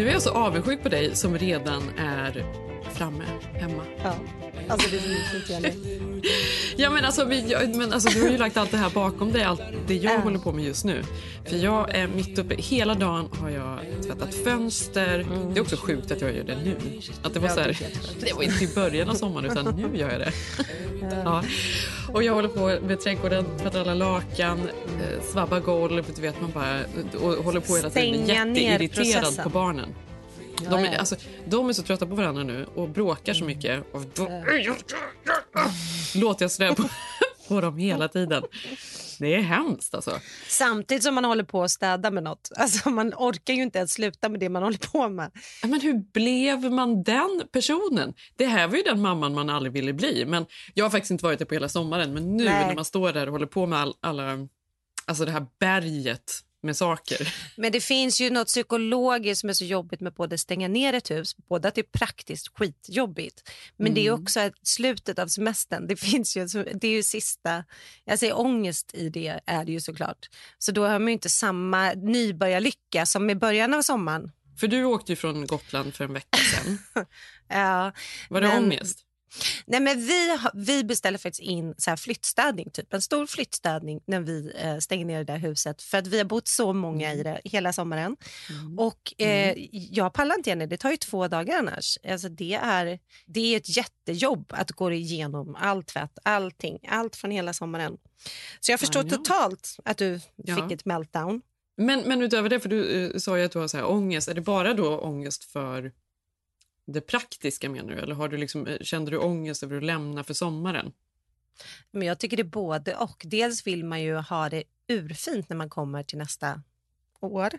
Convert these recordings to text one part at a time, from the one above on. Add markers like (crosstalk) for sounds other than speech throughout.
Nu är jag så avundsjuk på dig som redan är framme hemma. Ja. Alltså det är så mysigt Jenny. Ja, men alltså, vi, men alltså, du har ju lagt allt det här bakom dig, allt det jag håller på med just nu. För jag är mitt uppe, hela dagen har jag tvättat fönster. Det är också sjukt att jag gör det nu. Att det var så här, det var inte i början av sommaren utan nu gör jag det. Ja. Och jag håller på med trädgården, tvättar alla lakan, eh, svabbar golv, du vet man bara och håller på hela tiden. Jätteirriterad på barnen. De är, alltså, de är så trötta på varandra nu och bråkar så mycket. Och då låter jag sådär på, (laughs) på dem hela tiden. Det är hemskt alltså. Samtidigt som man håller på att städa med något. Alltså man orkar ju inte ens sluta med det man håller på med. Men hur blev man den personen? Det här var ju den mamman man aldrig ville bli. Men Jag har faktiskt inte varit där på hela sommaren, men nu Nej. när man står där och håller på med all, alla, alltså det här berget med saker. Men det finns ju något psykologiskt som är så jobbigt med både stänga ner ett hus, både att det är praktiskt skitjobbigt, men det är Mm. också slutet av semestern. Det (laughs) finns ju, det är ju sista, jag säger ångest i det är det ju såklart. Så då har man ju inte samma nybörjarlycka som i början av sommaren. För du åkte ju från Gotland för en vecka sedan. (laughs) Ja, Var det Men- ångest? Nej, men vi, vi beställer faktiskt in så här flyttstädning, typ en stor flyttstädning när vi eh, stänger ner det där huset. För att vi har bott så många i det hela sommaren. Och eh, jag pallar inte Jenny, det tar ju två dagar annars. Alltså, det, är, det är ett jättejobb att gå igenom all tvätt, allting, allt från hela sommaren. Så jag förstår totalt att du Ja. fick ett meltdown. Men, men utöver det, för du eh, sa ju att du har så här ångest. Är det bara då ångest för det praktiska menar du? Eller har du liksom, eh, kände du ångest över att lämna för sommaren? Men jag tycker det är både och. Dels vill man ju ha det urfint när man kommer till nästa år.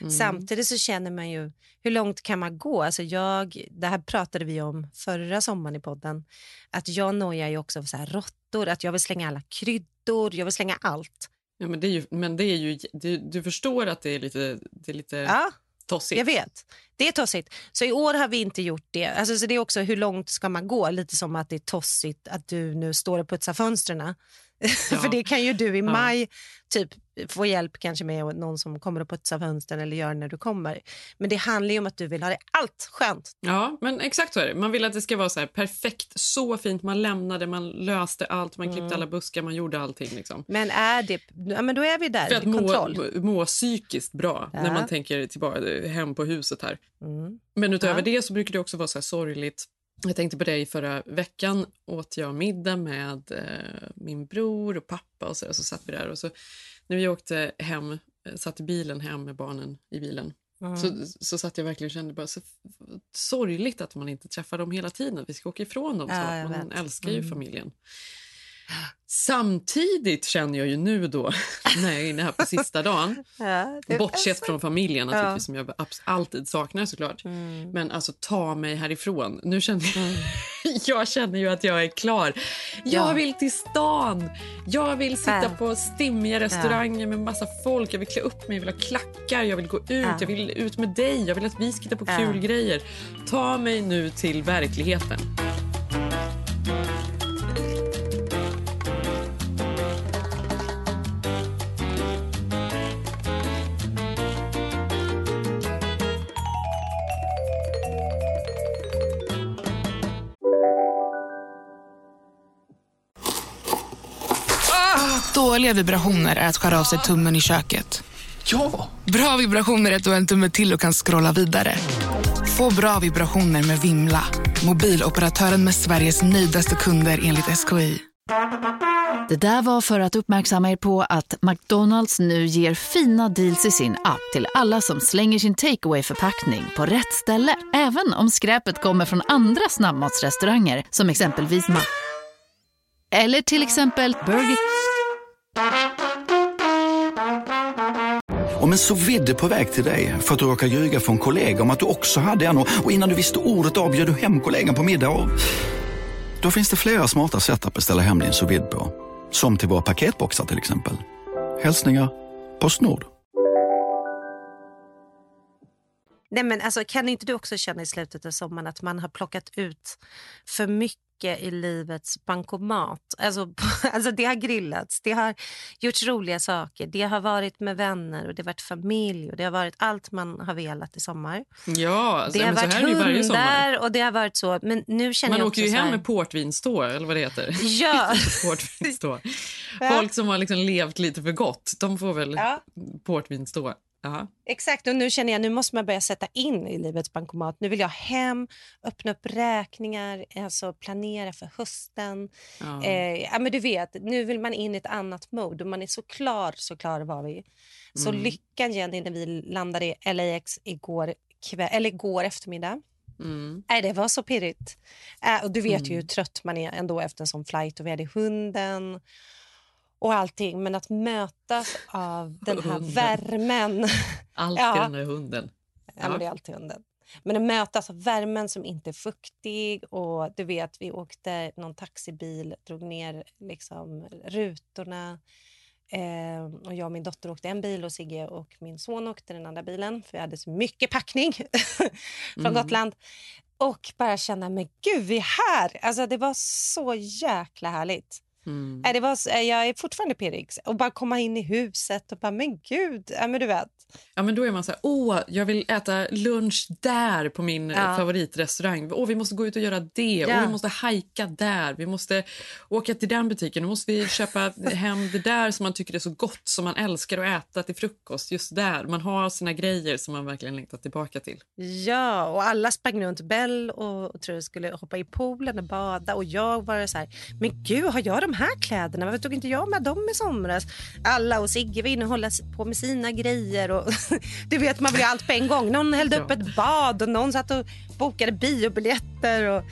Mm. Samtidigt så känner man ju hur långt kan man gå? Alltså jag, det här pratade vi om förra sommaren i podden. Att jag nojar ju också för så här råttor, att jag vill slänga alla kryddor, jag vill slänga allt. Ja, men det är ju, men det är ju, du, du förstår att det är lite, det är lite Ja, tossigt? jag vet. Det är tossigt. Så i år har vi inte gjort det. Alltså, så det är också hur långt ska man gå? Lite som att det är tossigt att du nu står och putsar fönstren. (laughs) För det kan ju du i maj typ få hjälp kanske med någon som kommer och putsar fönstren eller gör när du kommer. Men det handlar ju om att du vill ha det allt skönt. Ja, men exakt så är det. Man vill att det ska vara så här perfekt, så fint. Man lämnade, man löste allt, man klippte Mm. alla buskar, man gjorde allting. Liksom. Men är det, ja, men då är vi där, För att kontroll. må, må psykiskt bra Ja. när man tänker tillbaka hem på huset här. Mm. Men utöver Ja. det så brukar det också vara så här sorgligt. Jag tänkte på dig förra veckan åt jag middag med eh, min bror och pappa och så, där, så satt vi där och så när vi åkte hem, eh, satt i bilen hem med barnen i bilen Mm. så, så satt jag verkligen och kände bara så sorgligt att man inte träffar dem hela tiden, att vi ska åka ifrån dem. Ja, så. Man vet. älskar ju Mm. familjen. Samtidigt känner jag ju nu då, (laughs) när jag är inne här på sista dagen, (laughs) Ja, bortsett från familjen naturligtvis, Ja. som jag alltid saknar såklart. Mm. Men alltså ta mig härifrån. Nu känner jag, (laughs) jag känner ju att jag är klar. Jag Ja. vill till stan. Jag vill sitta Ja. på stimmiga restauranger med massa folk. Jag vill klä upp mig, jag vill ha klackar, jag vill gå ut, Ja. jag vill ut med dig. Jag vill att vi ska hitta på kul grejer. Ta mig nu till verkligheten. Dåliga vibrationer är att skära av sig tummen i köket. Ja! Bra vibrationer är ett och en tumme till och kan scrolla vidare. Få bra vibrationer med Vimla. Mobiloperatören med Sveriges nöjdaste kunder enligt SKI. Det där var för att uppmärksamma er på att McDonalds nu ger fina deals i sin app till alla som slänger sin takeaway förpackning på rätt ställe. Även om skräpet kommer från andra snabbmatsrestauranger som exempelvis Ma... Eller till exempel Burger... Om en så vidde på väg till dig för att du råkar ljuga från kollega om att du också hade en och innan du visste ordet av bjöd du hem kollegan på middag och... Då finns det flera smarta sätt att beställa hem din sous på. Som till våra paketboxar till exempel. Hälsningar Postnord. Nej, men alltså, kan inte du också känna i slutet av sommaren att man har plockat ut för mycket i livets bankomat? Alltså, (laughs) alltså det har grillats, det har gjorts roliga saker, det har varit med vänner och det har varit familj och det har varit allt man har velat i sommar. Ja, alltså, det har varit hundar och det har varit så. Men nu känner Man jag åker ju hem här, med portvinstå, eller vad det heter. (laughs) Ja. (laughs) portvinstå. Ja. Folk som har liksom levt lite för gott, de får väl Ja. portvinstå. Ja. Exakt, och nu känner jag nu måste man börja sätta in i livets bankomat. Nu vill jag hem, öppna upp räkningar, alltså planera för hösten. Ja. Eh, ja, men du vet, nu vill man in i ett annat mode och man är så klar, så klar var vi. Så Mm. lyckan Jenny när vi landade i LAX igår, kväll, eller igår eftermiddag. Mm. Nej, det var så pirrigt. Äh, och du vet ju hur Mm. trött man är ändå efter en sån flight och vi hade hunden och allting. Men att mötas av (laughs) den här Hunden. värmen. (laughs) Alltid Ja. den där hunden. Ja, men det är alltid hunden. Men att mötas av värmen som inte är fuktig och du vet, vi åkte någon taxibil, drog ner liksom rutorna. Eh, och jag och min dotter åkte en bil och Sigge och min son åkte den andra bilen för vi hade så mycket packning (laughs) från Mm. Gotland. Och bara känna, men gud, vi är här! Alltså, det var så jäkla härligt. Mm. Nej, Det var, så- jag är fortfarande pirrig. Och bara komma in i huset och bara, men gud, ja, men du vet. Ja, men då är man så här, åh, jag vill äta lunch där på min Ja. favoritrestaurang. Åh, vi måste gå ut och göra det. Ja. Åh, vi måste hajka där. Vi måste åka till den butiken. Nu måste vi köpa (laughs) hem det där som man tycker är så gott, som man älskar att äta till frukost. Just där. Man har sina grejer som man verkligen längtar tillbaka till. Ja, och alla sprang runt Bell och, och tror skulle hoppa i poolen och bada. Och jag var så här, men gud, har jag de här kläderna? Varför tog inte jag med dem i somras? Alla och Sigge var inne och hålla på med sina grejer. Och, (laughs) du vet, man vill allt på en gång. Någon hällde upp ett bad och någon satt och bokade biobiljetter. Och,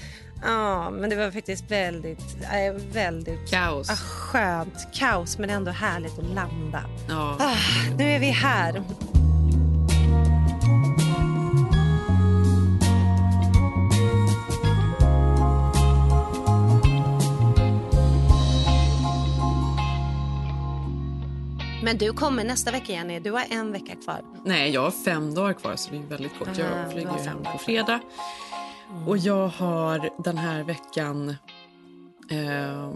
ja, men det var faktiskt väldigt, äh, väldigt Kaos. ah, skönt. Kaos, men ändå härligt att landa. Ja. Ah, nu är vi här. Men du kommer nästa vecka, Jenny. Du har en vecka kvar. Nej, jag har fem dagar kvar, så det är väldigt kort. Ah, Jag du flyger hem på fredag. Och jag har den här veckan... Eh,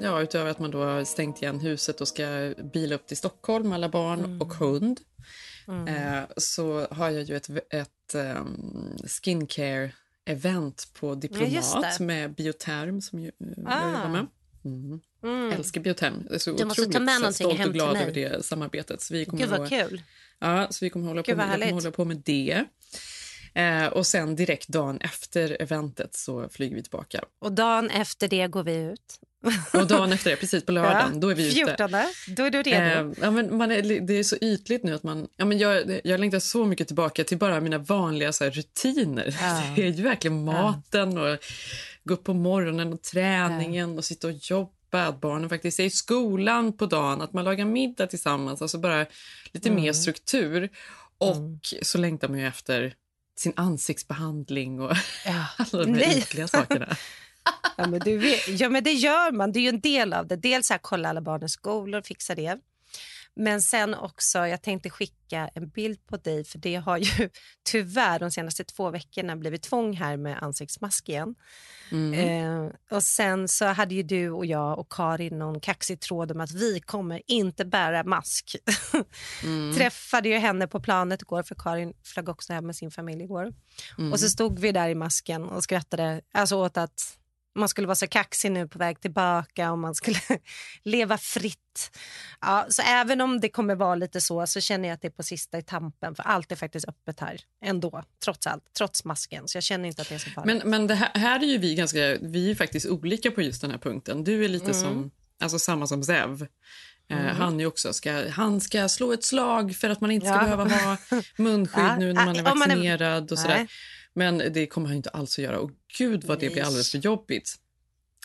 ja, utöver att man då har stängt igen huset och ska bila upp till Stockholm, alla barn Mm. och hund eh, så har jag ju ett, ett um, skincare-event på Diplomat det. med Bioterm som eh, Ah. jag jobbar med. Mm. Mm. Älskar Bioterm. Jag är så Du måste ta otroligt med så stolt hem och glad över det samarbetet. Så vi kommer Gud vad kul. Ja, så vi kommer hålla, på Gud, vad med, kommer hålla på med det. Eh, och sen direkt dagen efter eventet så flyger vi tillbaka. Och dagen efter det går vi ut. Och dagen efter det, precis på (laughs) lördagen, då är vi ute. 14, då är du redo. Eh, ja, men man är, det är så ytligt nu att man... Ja, men jag, jag längtar så mycket tillbaka till bara mina vanliga så här, rutiner. Ja. (laughs) Det är ju verkligen maten och gå upp på morgonen och träningen och sitta och jobba. Att barnen faktiskt är i skolan på dagen, att man lagar middag tillsammans. Alltså bara lite Mm. mer struktur. Och så längtar man ju efter sin ansiktsbehandling och Ja. (laughs) alla de här ytliga sakerna. (laughs) Ja, men du ja, men det gör man. Det är ju en del av det. Dels här, kolla alla barnens skolor, fixa det. Men sen också, jag tänkte skicka en bild på dig för det har ju (laughs) tyvärr de senaste två veckorna blivit tvång här med ansiktsmask igen. Mm. Eh, och sen så hade ju du och jag och Karin någon kaxig tråd om att vi kommer inte bära mask. (laughs) Mm. Träffade ju henne på planet igår för Karin flög också hem med sin familj igår. Mm. Och så stod vi där i masken och skrattade alltså åt att man skulle vara så kaxig nu på väg tillbaka och man skulle (laughs) leva fritt. Ja, så även om det kommer vara lite så så känner jag att det är på sista i tampen för allt är faktiskt öppet här ändå, trots allt, trots masken. Så jag känner inte att det är så farligt. Men, men det här, här är ju vi ganska, vi är faktiskt olika på just den här punkten. Du är lite Mm. som, alltså samma som Zev. Eh, Mm. Han också, ska, han ska slå ett slag för att man inte ska Ja. behöva ha (laughs) munskydd Ja, nu när man är vaccinerad och sådär. Men det kommer han inte alls att göra. Och gud vad det blir alldeles för jobbigt.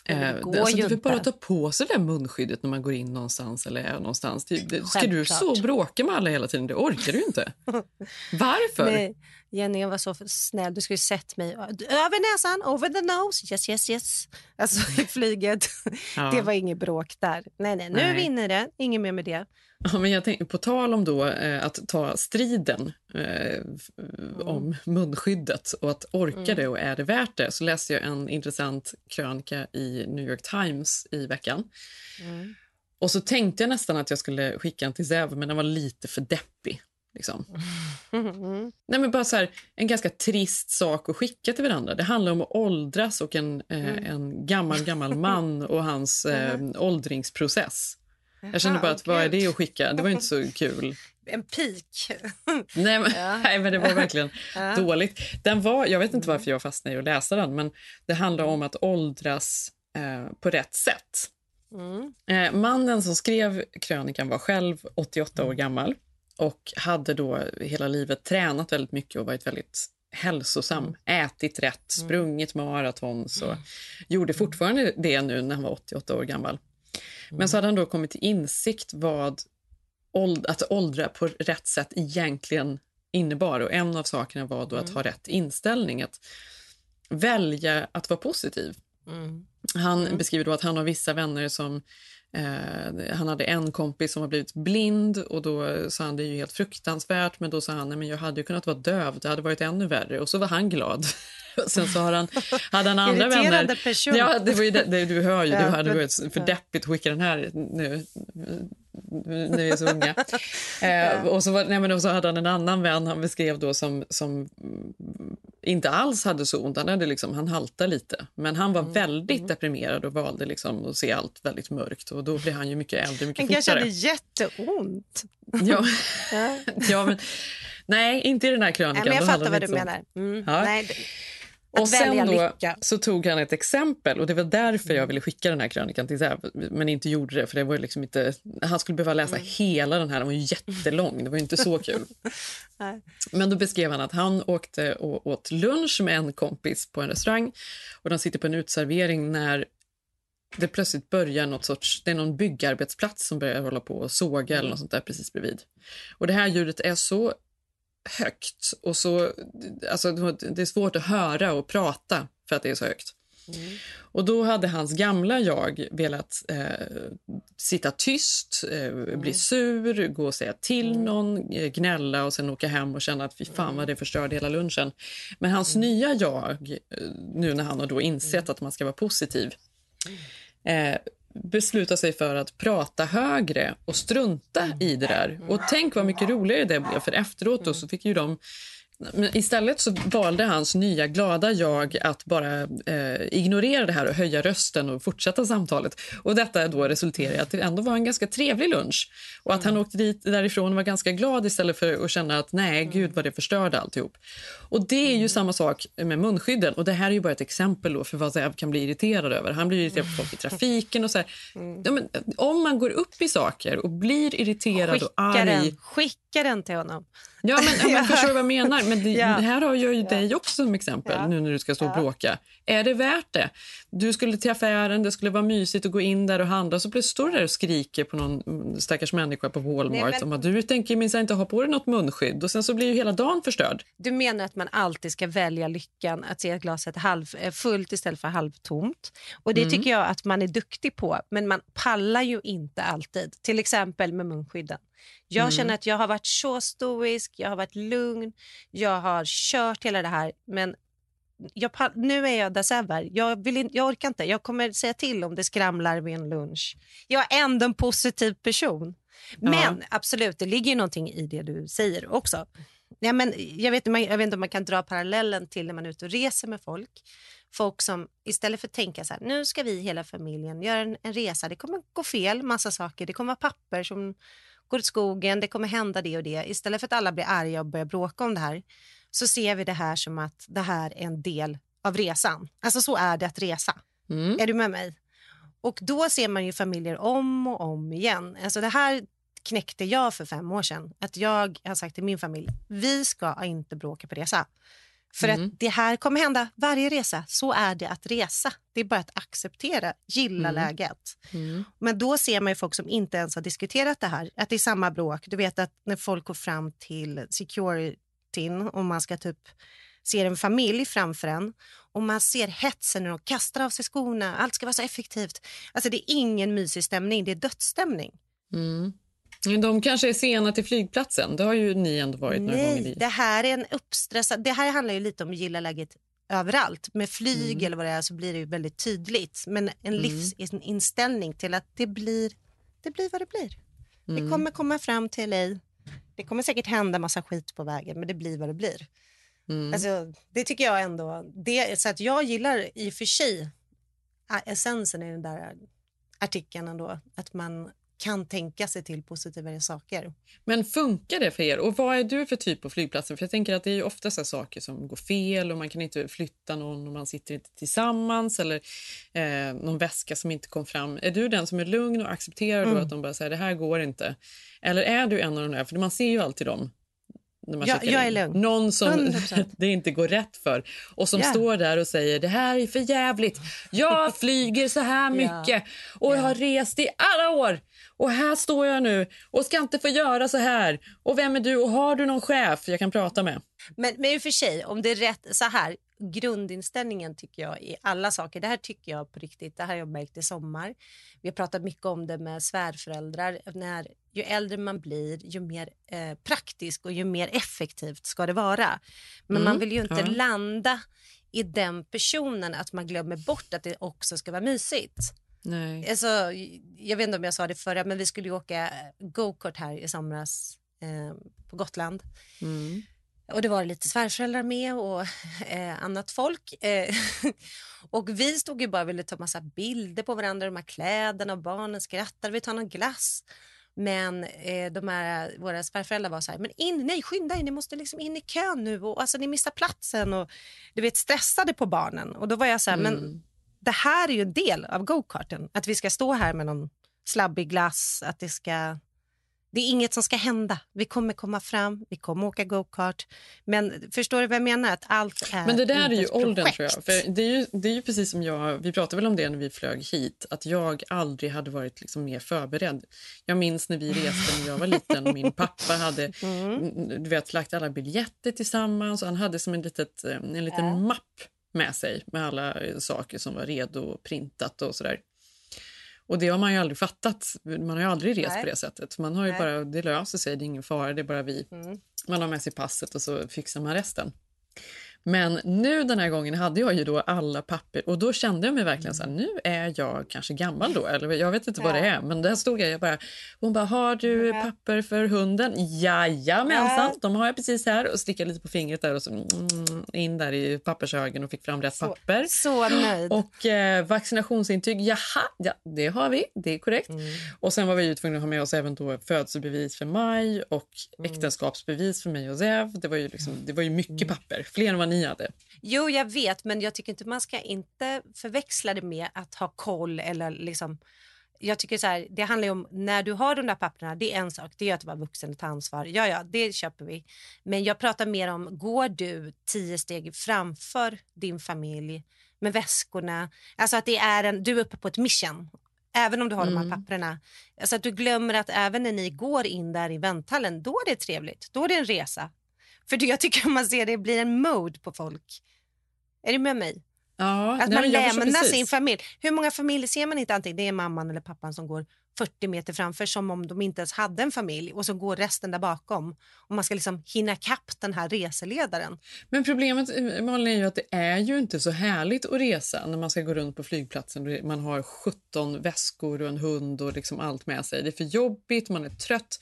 Det Eh, går alltså, ju du vill bara inte. ta på sig det munskyddet när man går in någonstans eller är någonstans. Det, ska du så bråka med alla hela tiden? Det orkar du inte. (laughs) Varför? Nej, Jenny jag var så snäll. Du skulle ju sett mig. Över näsan, over the nose. Yes, yes, yes. Alltså i flyget. (laughs) Ja. Det var inget bråk där. Nej, nej, nu Nej. är vi inne i det. Inget mer med det. Ja, men jag tänk, på tal om då, eh, att ta striden eh, f- om munskyddet och att orka Mm. det och är det värt det så läste jag en intressant krönika i New York Times i veckan. Mm. Och så tänkte jag nästan att jag skulle skicka den till Zev, men den var lite för deppig. Liksom. Mm. (laughs) Nej, men bara så här, en ganska trist sak att skicka till varandra. Det handlar om att åldras och en, eh, Mm. en gammal, gammal man och hans (laughs) eh, åldringsprocess. Jag känner bara att vad är det att skicka? Det var inte så kul. (laughs) En pik. Nej, men, Ja. nej, men det var verkligen Ja. dåligt. Den var, jag vet inte varför jag fastnade i att läsa den, men det handlar om att åldras eh, på rätt sätt. Mm. Eh, mannen som skrev krönikan var själv 88 år gammal och hade då hela livet tränat väldigt mycket och varit väldigt hälsosam. Ätit rätt, sprungit maraton. Så gjorde fortfarande det nu när han var 88 år gammal. Men så hade han då kommit till insikt vad åld- att åldra på rätt sätt egentligen innebar. Och En av sakerna var då att ha rätt inställning. Att välja att vara positiv. Mm. Han beskriver då att han har vissa vänner som... Eh, han hade en kompis som har blivit blind och då sa han det är ju helt fruktansvärt men då sa han nej, men jag hade ju kunnat vara döv, det hade varit ännu värre och så var han glad. (laughs) Sen så har han, hade han andra vänner. person. Ja, det var ju det, det, du hör ju, Ja, det hade varit för deppigt att skicka den här nu när vi är så unga. (laughs) Eh, och, så var, nej, men och så hade han en annan vän han beskrev då som, som mm, inte alls hade så ont. Han, hade liksom, han haltade lite. Men han var Mm. väldigt deprimerad och valde liksom att se allt väldigt mörkt. Och Då blev han ju mycket äldre, mycket Han kanske fortare. hade jätteont. (laughs) Ja. Ja. men, nej, inte i den här Nej, krönikan. men jag fattar vad du menar. Mm. Ja. Nej, det- Och sen då lycka. så tog han ett exempel och det var därför jag ville skicka den här krönikan till Zev, men inte gjorde det för det var liksom inte, han skulle behöva läsa Mm. hela den här, den var ju jättelång, det var ju inte så kul. (laughs) Men då beskrev han att han åkte och åt lunch med en kompis på en restaurang och de sitter på en utservering när det plötsligt börjar något sorts, det är någon byggarbetsplats som börjar hålla på och såga eller något sånt där precis bredvid. Och det här ljudet är så högt. Och så, alltså det är svårt att höra och prata för att det är så högt. Och då hade hans gamla jag velat eh, sitta tyst, eh, bli sur, gå och säga till någon, eh, gnälla och sen åka hem och känna att fy fan vad det förstörde hela lunchen. Men hans nya jag, eh, nu när han har då insett att man ska vara positiv, eh, besluta sig för att prata högre och strunta i det där. Och tänk vad mycket roligare det blev, för efteråt då så fick ju de men istället så valde hans nya glada jag att bara eh, ignorera det här och höja rösten och fortsätta samtalet. Och Detta då resulterade i att det ändå var en ganska trevlig lunch. Och att han åkte dit därifrån och var ganska glad istället för att känna att nej, gud vad det förstörde alltihop. Och det är ju samma sak med munskydden. Och det här är ju bara ett exempel för vad Zev kan bli irriterad över. Han blir irriterad på folk i trafiken och så här. (laughs) Ja, men, om man går upp i saker och blir irriterad och Skicka arg den, skicka den till honom. Ja, men, ja, men (laughs) förstår du vad jag menar? Men det, Ja. det här har jag ju dig också som exempel Ja. nu när du ska stå och Ja. bråka. Är det värt det? Du skulle till affären, det skulle vara mysigt att gå in där och handla så plötsligt står du där och skriker på någon mm, stackars människa på Walmart Nej, men- om att du tänker minsann inte ha på dig något munskydd och sen så blir ju hela dagen förstörd. Du menar att man alltid ska välja lyckan att se glaset halv, eh, fullt istället för halvtomt. Och Det Mm. tycker jag att man är duktig på, men man pallar ju inte alltid. Till exempel med munskydden. Jag Mm. känner att jag har varit så stoisk, jag har varit lugn, jag har kört hela det här. Men jag, nu är jag där. Jag, vill in, jag orkar inte. Jag kommer säga till om det skramlar vid en lunch. Jag är ändå en positiv person. Men absolut, det ligger ju någonting i det du säger också. Ja, men jag, vet, jag vet inte om man kan dra parallellen till när man är ute och reser med folk. folk som istället för att tänka så här, nu ska vi hela familjen göra en, en resa, det kommer gå fel, massa saker, det kommer vara papper som går åt skogen, det kommer hända det och det. Istället för att alla blir arga och börjar bråka om det här så ser vi det här som att det här är en del av resan. Alltså så är det att resa. Mm. Är du med mig? Och då ser man ju familjer om och om igen. Alltså det här knäckte jag för fem år sedan. Att jag har sagt till min familj, vi ska inte bråka på resa. För Mm. att det här kommer hända varje resa. Så är det att resa. Det är bara att acceptera, gilla Mm. läget. Mm. Men då ser man ju folk som inte ens har diskuterat det här. Att det är samma bråk. Du vet att när folk går fram till securityn och man ska typ se en familj framför en och man ser hetsen när de kastar av sig skorna. Allt ska vara så effektivt. Alltså det är ingen mysig stämning, det är dödsstämning. De kanske är sena till flygplatsen. Det har ju ni ändå varit några gånger. Nej, vid. det här är en uppstressad... Det här handlar ju lite om att gilla läget överallt. Med flyg Mm. eller vad det är så blir det ju väldigt tydligt. Men en Mm. livsinställning till att det blir, det blir vad det blir. Vi Mm. kommer komma fram till LA. Det kommer säkert hända massa skit på vägen, men det blir vad det blir. Mm. Alltså, det tycker jag ändå. Det, så att jag gillar i och för sig essensen i den där artikeln ändå. Att man kan tänka sig till positivare saker. Men funkar det för er? Och vad är du för typ på flygplatsen? För jag tänker att det är ju ofta så saker som går fel och man kan inte flytta någon och man sitter inte tillsammans eller eh, någon väska som inte kom fram. Är du den som är lugn och accepterar Mm. att de bara säger det här går inte? Eller är du en av de där? För man ser ju alltid dem. När man Ja, jag är lugn. Någon som 100%. (laughs) det inte går rätt för och som Ja. står där och säger det här är för jävligt. Jag flyger så här (laughs) mycket och jag har rest i alla år och här står jag nu och ska inte få göra så här. Och vem är du och har du någon chef jag kan prata med? Men, men i och för sig, om det är rätt, så här, grundinställningen tycker jag i alla saker, det här tycker jag på riktigt, det här har jag märkt i sommar. Vi har pratat mycket om det med svärföräldrar. När, ju äldre man blir, ju mer eh, praktisk och ju mer effektivt ska det vara. Men Mm, man vill ju inte ja. landa i den personen att man glömmer bort att det också ska vara mysigt. Nej. Alltså, jag vet inte om jag sa det förra, men vi skulle ju åka go-kart här i somras eh, på Gotland. Mm. Och det var lite svärföräldrar med och (laughs) eh, annat folk. Eh, (laughs) och vi stod ju bara och ville ta massa bilder på varandra, de här kläderna och barnen skrattade, vi tar någon glass. Men eh, de här, våra svärföräldrar var så här, men in, nej skynda er, ni måste liksom in i kön nu och alltså ni missar platsen och du vet stressade på barnen. Och då var jag så här, men Mm. Det här är ju en del av go-karten, att vi ska stå här med någon slabbig glass, att det ska det är inget som ska hända. Vi kommer komma fram, vi kommer åka go-kart. Men förstår du vad jag menar? Att allt är Men det där är ju åldern tror jag. För det, är ju, det är ju precis som jag, vi pratade väl om det när vi flög hit, att jag aldrig hade varit liksom mer förberedd. Jag minns när vi reste när jag var liten och min (laughs) pappa hade Mm. du vet, lagt alla biljetter tillsammans och han hade som en, litet, eh, en liten Ja. mapp med sig med alla eh, saker som var redo och printat och sådär. Och det har man ju aldrig fattat. Man har ju aldrig rest Nej. på det sättet. Man har ju Nej. bara, det löser sig, det är ingen fara, det är bara vi. Mm. Man har med sig passet och så fixar man resten. Men nu den här gången hade jag ju då alla papper och då kände jag mig verkligen så här, nu är jag kanske gammal då, eller jag vet inte vad det är, men där stod jag, jag bara, hon bara, har du Ja. papper för hunden? Jajamensan, Ja. de har jag precis här och stickade lite på fingret där och så mm, in där i pappershögen och fick fram rätt Så- papper. Så nöjd. Och eh, vaccinationsintyg, jaha, ja, det har vi, det är korrekt. Mm. Och sen var vi ju tvungna att ha med oss även då födelsebevis för Maj och Mm. äktenskapsbevis för mig och Zev. Det var ju, liksom, det var ju Mm. mycket papper, fler än vad ni hade. Jo, jag vet, men jag tycker inte man ska inte förväxla det med att ha koll eller liksom jag tycker så här, det handlar ju om när du har de där papperna, det är en sak, det är att vara vuxen och ta ansvar. Ja, ja, det köper vi. Men jag pratar mer om, går du tio steg framför din familj med väskorna, alltså att det är en, du är uppe på ett mission. Även om du har de här Mm. papperna. Alltså att du glömmer att även när ni går in där i vänthallen, då är det trevligt. Då är det en resa. För det- jag tycker man ser det blir en mode på folk. Är du med mig? Ja, Att nej, man lämnar sin familj. Hur många familjer ser man inte antingen det är mamman eller pappan som går 40 meter framför som om de inte ens hade en familj och så går resten där bakom. Och man ska liksom hinna kapp den här reseledaren. Men problemet eh, Malin, är ju att det är ju inte så härligt att resa när man ska gå runt på flygplatsen man har 17 väskor och en hund och liksom allt med sig. Det är för jobbigt, man är trött.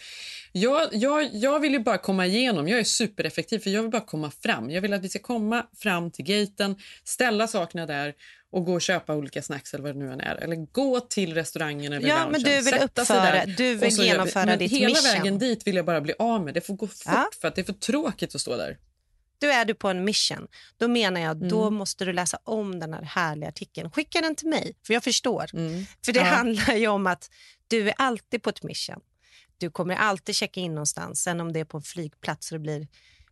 Jag, jag, jag vill ju bara komma igenom. Jag är supereffektiv för jag vill bara komma fram. Jag vill att vi ska komma fram till gaten, ställa sakerna där och gå och köpa olika snacks eller vad det nu än är. Eller gå till restaurangen eller Ja, loungen, men du vill uppföra- du vill genomföra men ditt Hela mission. vägen dit vill jag bara bli av med. Det får gå fort Ja. för att det är för tråkigt att stå där. Då är du på en mission. Då menar jag, då Mm. måste du läsa om den här härliga artikeln. Skicka den till mig, för jag förstår. Mm. För det Ja. handlar ju om att du är alltid på ett mission. Du kommer alltid checka in någonstans, sen om det är på en flygplats så det blir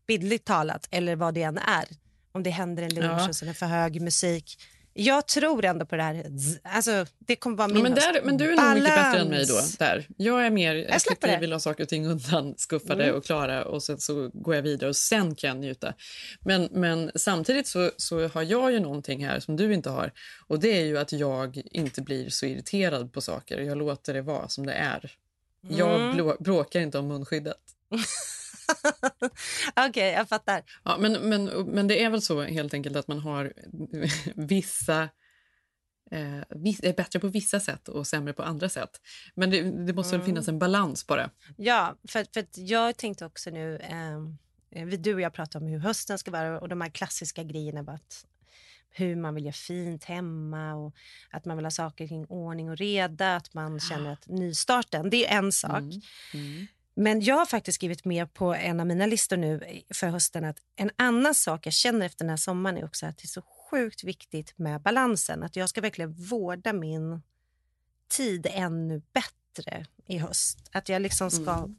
bildligt talat eller vad det än är. Om det händer en lunch Ja. och så är för hög musik. Jag tror ändå på det här. Alltså, det kommer vara min Ja, men, där, men du är nog mycket bättre än mig då. Där. Jag är mer det. vill ha saker och ting undan skuffade Mm. och klara och sen så går jag vidare och sen kan jag njuta. Men, men samtidigt så, så har jag ju någonting här som du inte har och det är ju att jag inte blir så irriterad på saker. Jag låter det vara som det är. Jag Mm. blå, bråkar inte om munskyddet. (laughs) Okej, jag fattar. Ja, men, men, men det är väl så helt enkelt att man har vissa... Eh, viss, är bättre på vissa sätt och sämre på andra sätt. Men det, det måste Mm. finnas en balans bara. Ja, för, för jag tänkte också nu, eh, du och jag pratade om hur hösten ska vara och de här klassiska grejerna. Att, hur man vill göra fint hemma och att man vill ha saker kring ordning och reda, att man känner att nystarten, det är en sak. Mm. Men jag har faktiskt skrivit med på en av mina listor nu för hösten att en annan sak jag känner efter den här sommaren är också att det är så sjukt viktigt med balansen. Att jag ska verkligen vårda min tid ännu bättre i höst. Att jag liksom ska Mm.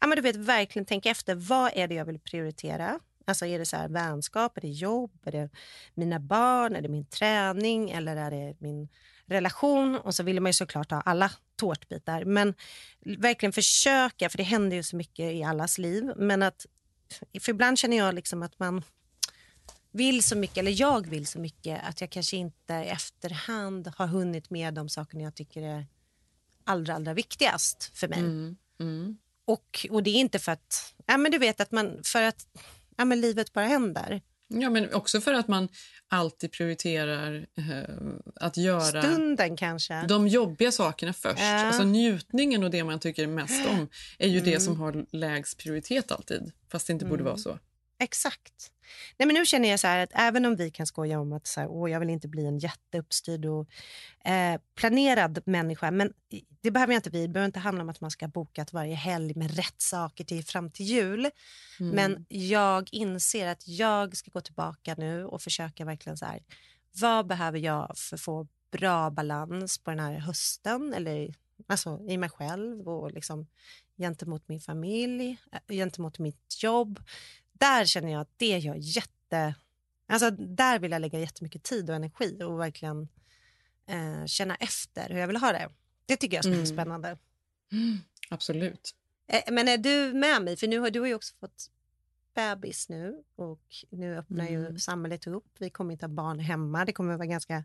ja, men du vet, verkligen tänka efter. Vad är det jag vill prioritera? Alltså är det så här vänskap, är det jobb, är det mina barn, är det min träning eller är det min relation? Och så vill man ju såklart ha alla tårtbitar. Men verkligen försöka, för det händer ju så mycket i allas liv. Men att, för ibland känner jag liksom att man vill så mycket, eller jag vill så mycket att jag kanske inte i efterhand har hunnit med de sakerna jag tycker är allra, allra viktigast för mig. Mm. Mm. Och, och det är inte för att, ja men du vet att man, för att ja, men livet bara händer. Ja, men också för att man alltid prioriterar eh, att göra Stunden kanske. de jobbiga sakerna först. Ja. Alltså njutningen och det man tycker mest om är ju det Mm. som har lägst prioritet alltid. Fast det inte borde Mm. vara så. Exakt. Nej, men nu känner jag så att även om vi kan skoja om att så här, Åh, jag vill inte bli en jätteuppstyrd och eh, planerad människa, men det behöver jag inte bli. Det behöver inte handla om att man ska ha bokat varje helg med rätt saker till fram till jul. Mm. Men jag inser att jag ska gå tillbaka nu och försöka verkligen så här, vad behöver jag för att få bra balans på den här hösten eller alltså i mig själv och liksom gentemot min familj, eh, gentemot mitt jobb. Där känner jag att det gör jätte... Alltså där vill jag lägga jättemycket tid och energi och verkligen eh, känna efter hur jag vill ha det. Det tycker jag bli Mm. spännande. Absolut. Eh, Men är du med mig? För nu har du ju också fått bebis nu och nu öppnar ju Mm. samhället upp. Vi kommer inte ha barn hemma. Det kommer vara ganska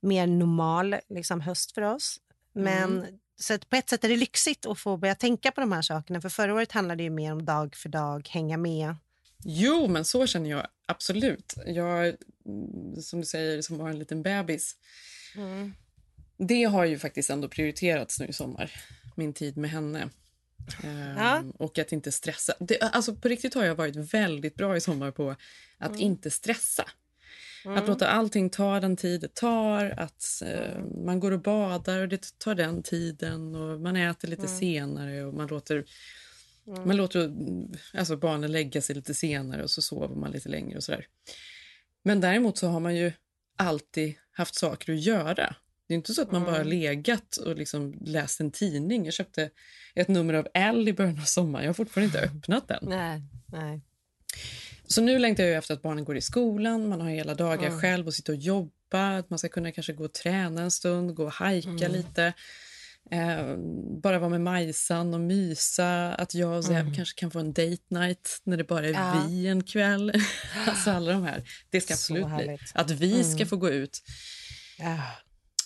mer normal liksom, höst för oss. Men Mm. så på ett sätt är det lyxigt att få börja tänka på de här sakerna. För förra året handlade det ju mer om dag för dag, hänga med. Jo, men så känner jag absolut. Jag, mm, som du säger, som har en liten bebis. Det har ju faktiskt ändå prioriterats nu i sommar, min tid med henne. Ehm, Ja. Och att inte stressa. Det, alltså på riktigt har jag varit väldigt bra i sommar på att Mm. inte stressa. Att låta allting ta den tid det tar, att eh, man går och badar och det tar den tiden och man äter lite Mm. senare och man låter, man låter mm, alltså barnen lägga sig lite senare och så sover man lite längre och sådär. Men däremot så har man ju alltid haft saker att göra. Det är inte så att man bara legat och liksom läst en tidning. Jag köpte ett nummer av Elle i början av sommaren. Jag har fortfarande inte (laughs) öppnat den. Nej, nej. Så nu längtar jag efter att barnen går i skolan, man har hela dagar Mm. själv och sitta och jobba, att man ska kunna kanske gå och träna en stund, gå och hajka Mm. lite. Eh, bara vara med Majsan och mysa, att jag och Zeb Mm. kanske kan få en date night när det bara är Ja. vi en kväll. (laughs) alltså alla de här. Det ska absolut bli. Att vi ska Mm. få gå ut. Ja.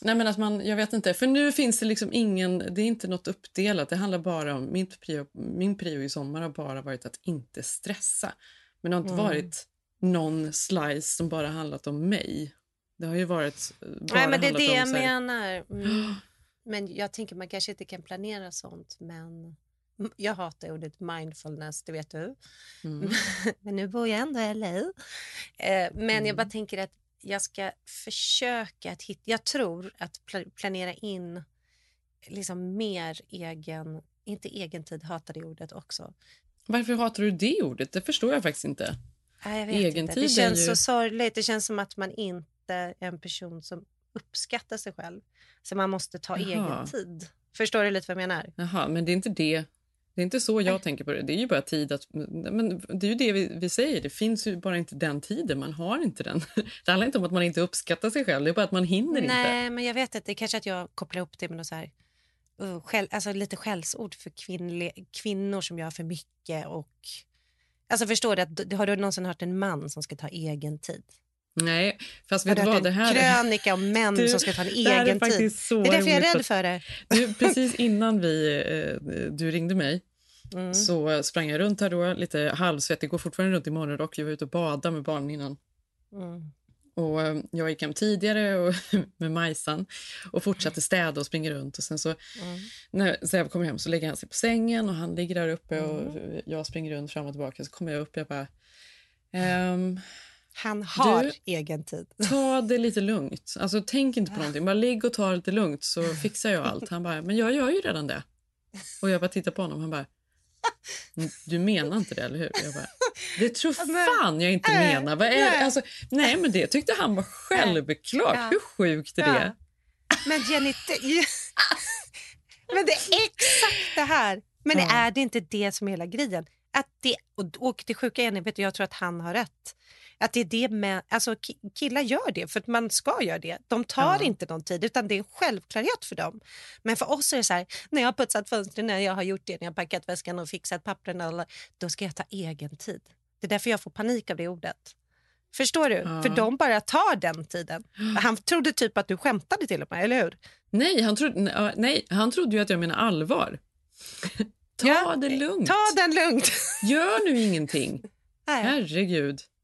Nej men att man, jag vet inte, för nu finns det liksom ingen, det är inte något uppdelat. Det handlar bara om, min prio, min prio i sommar har bara varit att inte stressa. Men det har inte Mm. varit någon slice som bara handlat om mig. Det har ju varit eh, bara Nej, men det är det jag här- menar. Mm. (gasps) Men jag tänker man kanske inte kan planera sånt, men jag hatar ordet mindfulness, det vet du. Mm. (laughs) men nu bor jag ändå i LA. Eh, men jag Mm. bara tänker att jag ska försöka att hitta... Jag tror att pla- planera in liksom mer egen... Inte egen tid, hatar det ordet också. Varför hatar du det ordet? Det förstår jag faktiskt inte. Nej, jag vet Egen inte. Det känns ju- så sorgligt. Det känns som att man inte är en person som uppskattar sig själv. Så man måste ta Jaha. egen tid. Förstår du lite vad jag menar? Jaha, men det är inte det. Det är inte så jag tänker på det. Det är ju bara tid att... Men det är ju det vi, vi säger. Det finns ju bara inte den tiden. Man har inte den. (laughs) Det handlar inte om att man inte uppskattar sig själv. Det är bara att man hinner inte. Nej, men jag vet inte. Det är kanske att jag kopplar ihop det med något så här, uh, skäll, alltså lite skällsord för kvinnle, kvinnor som gör för mycket. Och, alltså förstår du? Att, har du någonsin hört en man som ska ta egen tid? Nej, fast vet du vad? Det här krönika om män Du, som ska ta en här är egen tid? Det är därför jag är rädd för det. Du, (laughs) precis innan vi, eh, du ringde mig Mm. så sprang jag runt här då, lite halvsvettig. går fortfarande runt i morgonrock. Jag var ute och badade med barnen innan. Mm. Och eh, jag gick hem tidigare och, (laughs) med Majsan och fortsatte städa och springa runt. Och sen så, Mm. när Zev kommer hem så lägger han sig på sängen och han ligger där uppe och Mm. jag springer runt fram och tillbaka. Så kommer jag upp och jag bara... ehm, Han har Du- egen tid. (laughs) ta det lite lugnt. Alltså, tänk inte på någonting. Bara ligg och ta det lite lugnt så (laughs) fixar jag allt. Han bara, men jag gör ju redan det. Och jag bara tittar på honom. Han bara, "Mm, du menar inte det, eller hur? Jag bara, det tror fan jag inte menar. Vad är nej. Alltså, nej, men det tyckte han var självklart. Ja. Hur sjukt är Ja. det? Men Jenny, det, (laughs) men det är exakt det här. Men Ja. är det inte det som är hela grejen? Att det, och, och det sjuka är, vet du, jag tror att han har rätt. Att det är det med, alltså ki- killar gör det för att man ska göra det. De tar Ja. inte någon tid utan det är en självklarhet för dem. Men för oss är det så här, när jag har putsat fönstren, när jag har gjort det, när jag har packat väskan och fixat pappren, då ska jag ta egen tid. Det är därför jag får panik av det ordet. Förstår du? Ja. För de bara tar den tiden. (gasps) Han trodde typ att du skämtade till och med, eller hur? Nej, han trodde, nej, han trodde ju att jag menar allvar. Ta Ja, det lugnt. Ta den lugnt. Gör nu ingenting. (laughs) Nej. Herregud.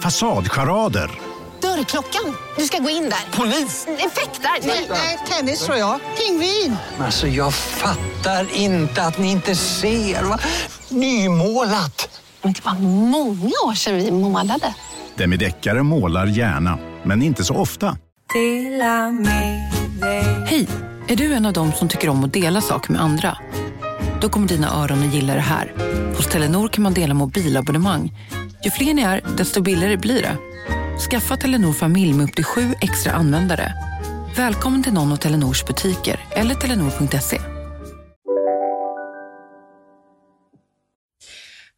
Fasadcharader. Dörrklockan. Du ska gå in där. Polis? Effektar? Nej, tennis tror jag. Pingvin. Alltså jag fattar inte att ni inte ser. Va? Nymålat! Men det var många år sedan vi målade. Demideckare målar gärna, men inte så ofta. Hej! Är du en av dem som tycker om att dela saker med andra? Då kommer dina öron att gilla det här. Hos Telenor kan man dela mobilabonnemang. Ju fler ni är, desto billigare blir det. Skaffa Telenor familj med upp till sju extra användare. Välkommen till någon av Telenors butiker eller telenor.se.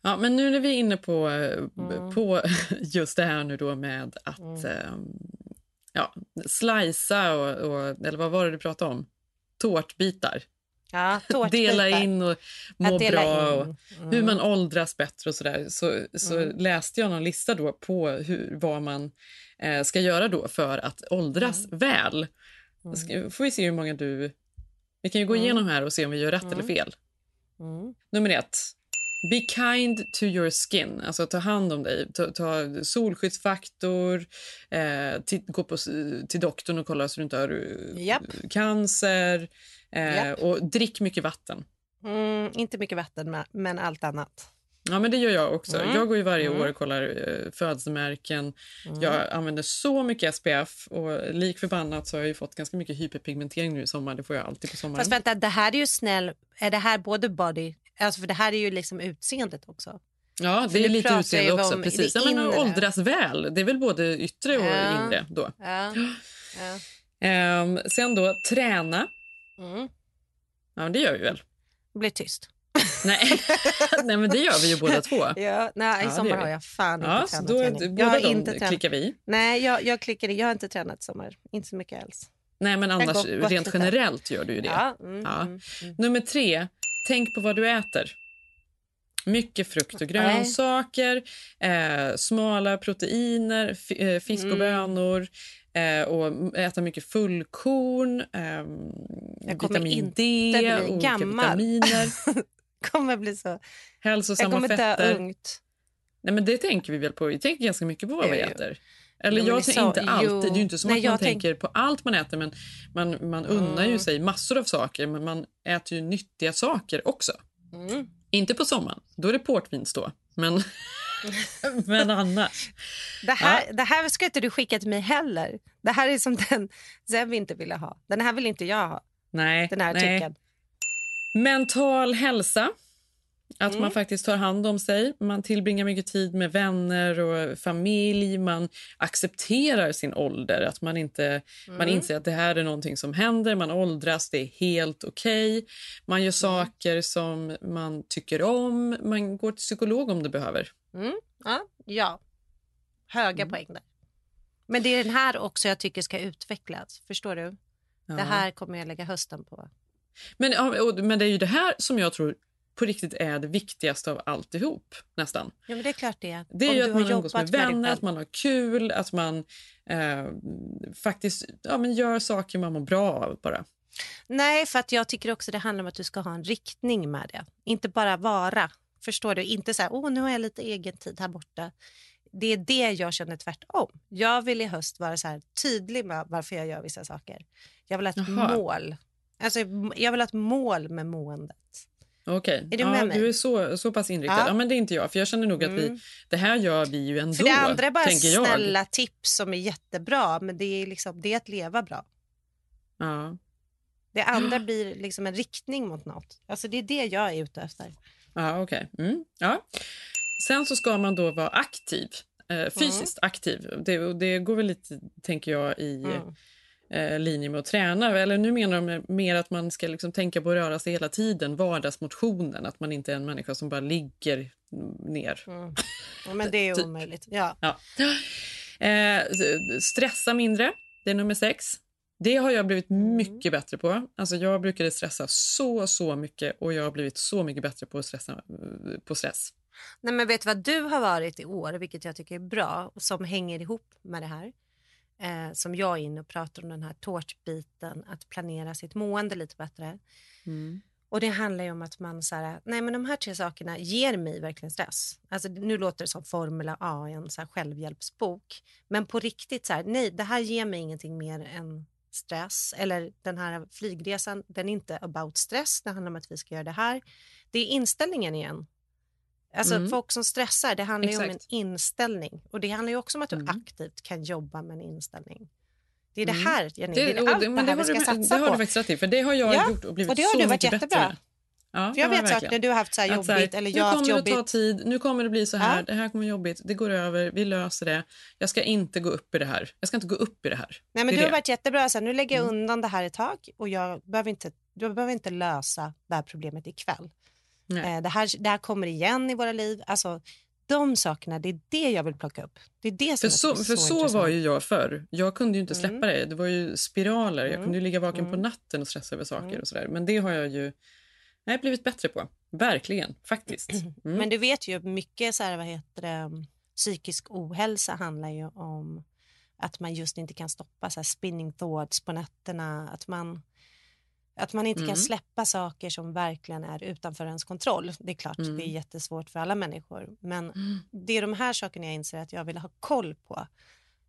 Ja, men nu när vi är inne på, Mm. på (laughs) just det här nu då med att eh, ja, slicea och, och, eller vad var det du pratade om? Tårtbitar. Ja. Dela in och må bra och Mm. hur man åldras bättre och sådär. Så, så Mm. läste jag någon lista då på hur, vad man eh, ska göra då för att åldras Mm. väl. Ska, får vi se hur många du... Vi kan ju gå Mm. igenom här och se om vi gör rätt eller fel. Mm. Nummer ett. Be kind to your skin. Alltså ta hand om dig. Ta, ta solskyddsfaktor. Eh, gå på, till doktorn och kolla så du inte har eh, Japp. cancer. Eh, Japp. och drick mycket vatten. Mm, inte mycket vatten, men- allt annat. Ja, men det gör jag också. Mm. Jag går ju varje Mm. år och kollar eh, födelsemärken. Mm. Jag använder så mycket SPF och lik förbannat så har jag fått ganska mycket hyperpigmentering nu i sommar. Det får jag alltid på sommaren. Fast vänta, det här är ju snäll... Är det här både body... Alltså för det här är ju liksom utseendet också. Ja, det är lite utseende också. Precis. Ja, men åldras väl. Det är väl både yttre och Ja. inre då. Ja. ja. Ehm, sen då, träna. Mm. Ja, det gör vi väl? Bli tyst. Nej. (laughs) Nej, men det gör vi ju båda två. Ja, nej, Ja, i det sommar har jag fan Ja, inte så tränat. då, Jenny. båda jag har inte tränat. klickar vi. Nej, jag, jag klickar. Jag har inte tränat i sommar. Inte så mycket alls. Nej, men annars rent generellt gör du ju det. Ja, mm, Ja. mm, mm. Nummer tre, tänk på vad du äter. Mycket frukt och grönsaker, eh, smala proteiner, eh, fisk och Mm. bönor eh, och äta mycket fullkorn, eh, vitamin D, olika gammal. vitaminer, (laughs) kommer bli så... hälsosamma Jag kommer dö fetter. ungt. Nej, men det tänker vi väl på. Vi tänker ganska mycket på vad vi Jo, jo. äter. Jo, men jag tänker inte alltid. Det är ju inte så Nej, att man jag tänk- tänker på allt man äter. Men man, man unnar ju Mm. sig massor av saker. Men man äter ju nyttiga saker också. Mm. Inte på sommaren. Då är det portvinstå. Men, (laughs) men annars. Det här, det här ska inte du skicka till mig heller. Det här är som den Zeb inte ville ha. Den här vill inte jag ha. Nej. Den här nej. Mental hälsa. Att Mm. man faktiskt tar hand om sig. Man tillbringar mycket tid med vänner och familj. Man accepterar sin ålder. Att man, inte, man Mm. inser att det här är någonting som händer. Man åldras, det är helt okej. Man Mm. gör saker som man tycker om. Man går till psykolog om det behöver. Mm. Ja, ja. Höga Mm. poäng där. Men det är den här också jag tycker ska utvecklas. Förstår du? Ja. Det här kommer jag lägga hösten på. Men, men det är ju det här som jag tror på riktigt är det viktigaste av alltihop. Nästan. Ja, men det är klart det. Det är Om ju att man umgås med vänner, att man har kul, att man eh, faktiskt ja, men gör saker man mår bra av bara. Nej, för att jag tycker också det handlar om att du ska ha en riktning med det. Inte bara vara. Förstår du? Inte så här, åh nu har jag lite egen tid här borta. Det är det jag känner tvärtom. Jag vill i höst vara så tydlig med varför jag gör vissa saker. Jag vill ha ett Jaha. mål. Alltså, jag vill ha ett mål med måendet. Okej, du ja, du är så, så pass inriktad. Ja. Ja. men det är inte jag, för jag känner nog att vi, Mm. det här gör vi ju ändå, För det andra är bara jag. snälla tips som är jättebra, men det är, liksom, det är att leva bra. Ja. Det andra (gasps) blir liksom en riktning mot något. Alltså det är det jag är ute efter. Ja, okej. Mm. Ja. Sen så ska man då vara aktiv, eh, fysiskt aktiv. Det, det går väl lite, tänker jag, i Mm. Eh, linje med att träna. Eller nu menar de mer att man ska liksom tänka på att röra sig hela tiden, vardagsmotionen. Att man inte är en människa som bara ligger ner. Mm. Ja, men det är (laughs) Typ. omöjligt. Ja. Ja. Eh, stressa mindre, det är nummer sex. Det har jag blivit Mm. mycket bättre på. Alltså jag brukade stressa så, så mycket och jag har blivit så mycket bättre på stressa eh, på stress. Nej, men vet du vad du har varit i år, vilket jag tycker är bra och som hänger ihop med det här? Eh, som jag är inne och pratar om den här tårtbiten, att planera sitt mående lite bättre. Mm. Och det handlar ju om att man så här, nej men de här tre sakerna ger mig verkligen stress. Alltså nu låter det som Formula A i en så självhjälpsbok. Men på riktigt så här, nej det här ger mig ingenting mer än stress. Eller den här flygresan, den är inte about stress, det handlar om att vi ska göra det här. Det är inställningen igen. Alltså Mm. folk som stressar, det handlar ju om en Exakt. inställning. Och det handlar ju också om att du Mm. aktivt kan jobba med en inställning. Det är det Mm. här, Jenny, det, är och allt det, men här vi ska du, satsa det har på. du faktiskt rätt i, för det har jag Ja, gjort och blivit och det har så du varit mycket jättebra. bättre. Ja, jag det vet verkligen. när du har haft så här Att jobbigt här, eller nu jag har haft kommer det jobbigt. ta tid, nu kommer det bli så här, Ja. det här kommer jobbigt, det går över, vi löser det. Jag ska inte gå upp i det här. Jag ska inte gå upp i det här. Nej, men det du är har det. varit jättebra. Så här, nu lägger jag Mm. undan det här ett tag och jag behöver inte, jag behöver inte lösa det här problemet ikväll. Eh, det, här, det här kommer igen i våra liv. Alltså, de sakerna, det är det jag vill plocka upp. Det är det som För är så, för så var ju jag förr. Jag kunde ju inte släppa Mm. det. Det var ju spiraler. Jag Mm. kunde ju ligga vaken på Mm. natten och stressa över saker Mm. och sådär. Men det har jag ju nej, blivit bättre på. Verkligen, faktiskt. (clears throat) Mm. Men du vet ju mycket så här, vad heter det, psykisk ohälsa handlar ju om att man just inte kan stoppa så här spinning thoughts på nätterna. Att man, att man inte Mm. kan släppa saker som verkligen är utanför ens kontroll. Det är klart, Mm. det är jättesvårt för alla människor. Men Mm. det är de här sakerna jag inser att jag vill ha koll på.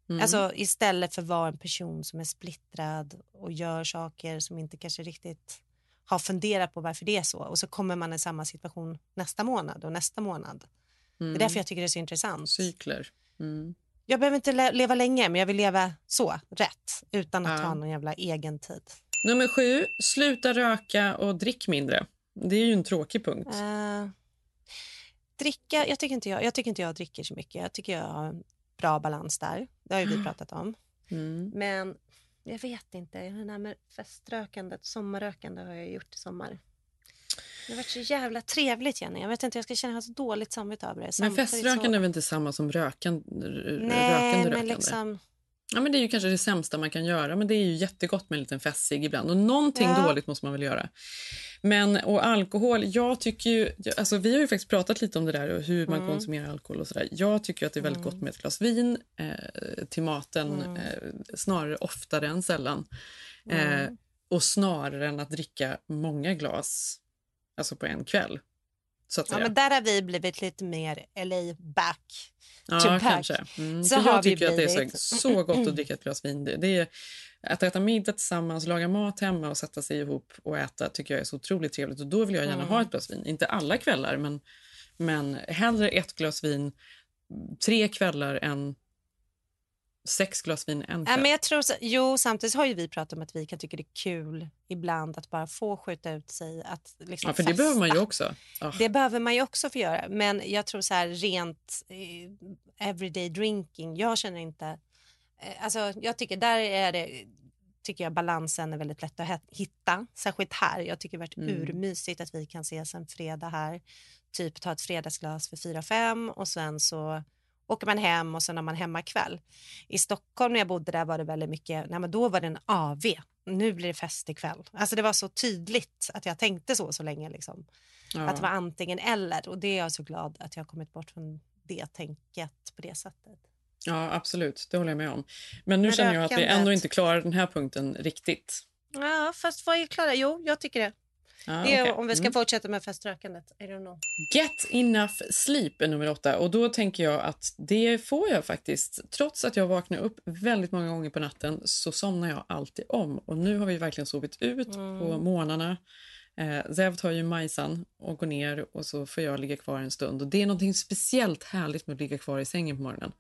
Mm. Alltså istället för att vara en person som är splittrad och gör saker som inte kanske riktigt har funderat på varför det är så. Och så kommer man i samma situation nästa månad och nästa månad. Det är Mm. därför jag tycker det är så intressant. Cykler. Mm. Jag behöver inte le- leva länge, men jag vill leva så, rätt. Utan att Ja. ta någon jävla egen tid. Nummer sju, sluta röka och drick mindre. Det är ju en tråkig punkt. Eh, dricka, jag tycker, inte jag, jag tycker inte jag dricker så mycket. Jag tycker jag har en bra balans där. Det har ju vi pratat om. Mm. Men jag vet inte. Det här med feströkandet, sommarrökande har jag gjort i sommar. Det har varit så jävla trevligt, Jenny. Jag vet inte, jag ska känna så dåligt samvete över det. Men feströkande så... är väl inte samma som rökan, Nej, rökande men rökande? liksom... Ja, men det är ju kanske det sämsta man kan göra, men det är ju jättegott med en liten fessig ibland. Och någonting Ja. dåligt måste man väl göra. Men, och alkohol, jag tycker ju... Alltså, vi har ju faktiskt pratat lite om det där och hur man Mm. konsumerar alkohol och sådär. Jag tycker att det är väldigt gott med ett glas vin eh, till maten, Mm. eh, snarare oftare än sällan. Eh, Mm. och snarare än att dricka många glas, alltså på en kväll. Så att Ja, säga. men där har vi blivit lite mer LA back. Ja, kanske. Mm, Så jag vi tycker att det är blivit. så, så gott att (clears throat) dricka ett glas vin. Det är, att äta middag tillsammans, laga mat hemma och sätta sig ihop och äta tycker jag är så otroligt trevligt. Och då vill jag gärna Mm. ha ett glas vin. Inte alla kvällar, men, men hellre ett glas vin tre kvällar än sex glas vin en kväll. men jag tror så, jo, samtidigt har ju vi pratat om att vi kan tycka det är kul ibland att bara få skjuta ut sig. Att liksom ja, för det festa. behöver man ju också. Ah. Det behöver man ju också få göra. Men jag tror så här rent eh, everyday drinking, jag känner inte... Eh, alltså jag tycker där är det tycker jag balansen är väldigt lätt att hitta. Särskilt här. Jag tycker det har varit Mm. urmysigt att vi kan ses en fredag här. Typ ta ett fredagsglas för fyra fem och sen så åker man hem och sen har man hemmakväll. I Stockholm när jag bodde där var det väldigt mycket, nej men då var det en AV. Nu blir det fest ikväll. Alltså det var så tydligt att jag tänkte så så länge liksom. Ja. Att det var antingen eller och det är jag så glad att jag har kommit bort från det tänket på det sättet. Ja, absolut. Det håller jag med om. Men nu Men känner jag att vi ändå inte klarar den här punkten riktigt. Ja, fast vad är klara? Jo, jag tycker det. Det är okej. om vi ska Mm. fortsätta med feströkandet. I don't know. Get enough sleep är nummer åtta. Och då tänker jag att det får jag faktiskt. Trots att jag vaknar upp väldigt många gånger på natten så somnar jag alltid om. Och nu har vi verkligen sovit ut Mm. på morgnarna. Eh, Zev tar ju Majsan och går ner och så får jag ligga kvar en stund. Och det är något speciellt härligt med att ligga kvar i sängen på morgonen.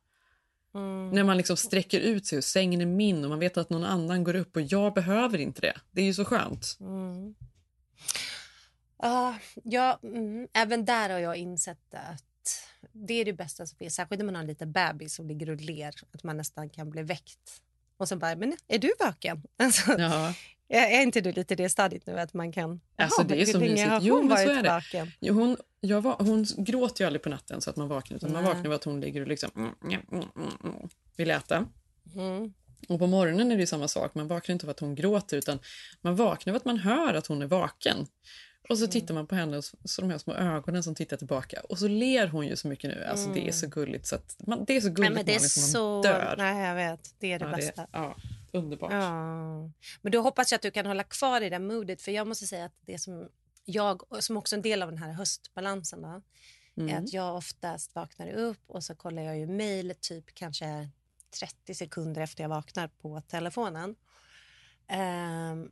Mm. När man liksom sträcker ut sig och sängen är min och man vet att någon annan går upp och jag behöver inte det. Det är ju så skönt. Mm. Ja, ja mm, även där har jag insett att det är det bästa som finns. Särskilt när man har en liten bebis som ligger och ler. Att man nästan kan bli väckt. Och så bara, men är du vaken? (laughs) Alltså, Ja. är inte du lite det stadiet nu att man kan... Alltså, det är så mysigt. har Jo, hon men så är det. vaken? Jo, hon, jag var, hon gråter ju aldrig på natten så att man vaknar utan man vaknar av att hon ligger och liksom mm, mm, mm, mm, mm, vill äta. Mm. Och på morgonen är det ju samma sak. Man vaknar inte av att hon gråter utan man vaknar av att man hör att hon är vaken. Och så Mm. tittar man på henne och så, de här små ögonen som tittar tillbaka. Och så ler hon ju så mycket nu. Alltså det är så gulligt så att man, det är så Nej, gulligt men det är Malin, som man så... dör. Nej, jag vet. Det är det Ja, bästa. ja, underbart. Ja. Men då hoppas jag att du kan hålla kvar i det modet. För jag måste säga att det som jag, som också är en del av den här höstbalansen då, är Mm. att jag oftast vaknar upp och så kollar jag ju mejl typ kanske 30 sekunder efter jag vaknar på telefonen. Ehm,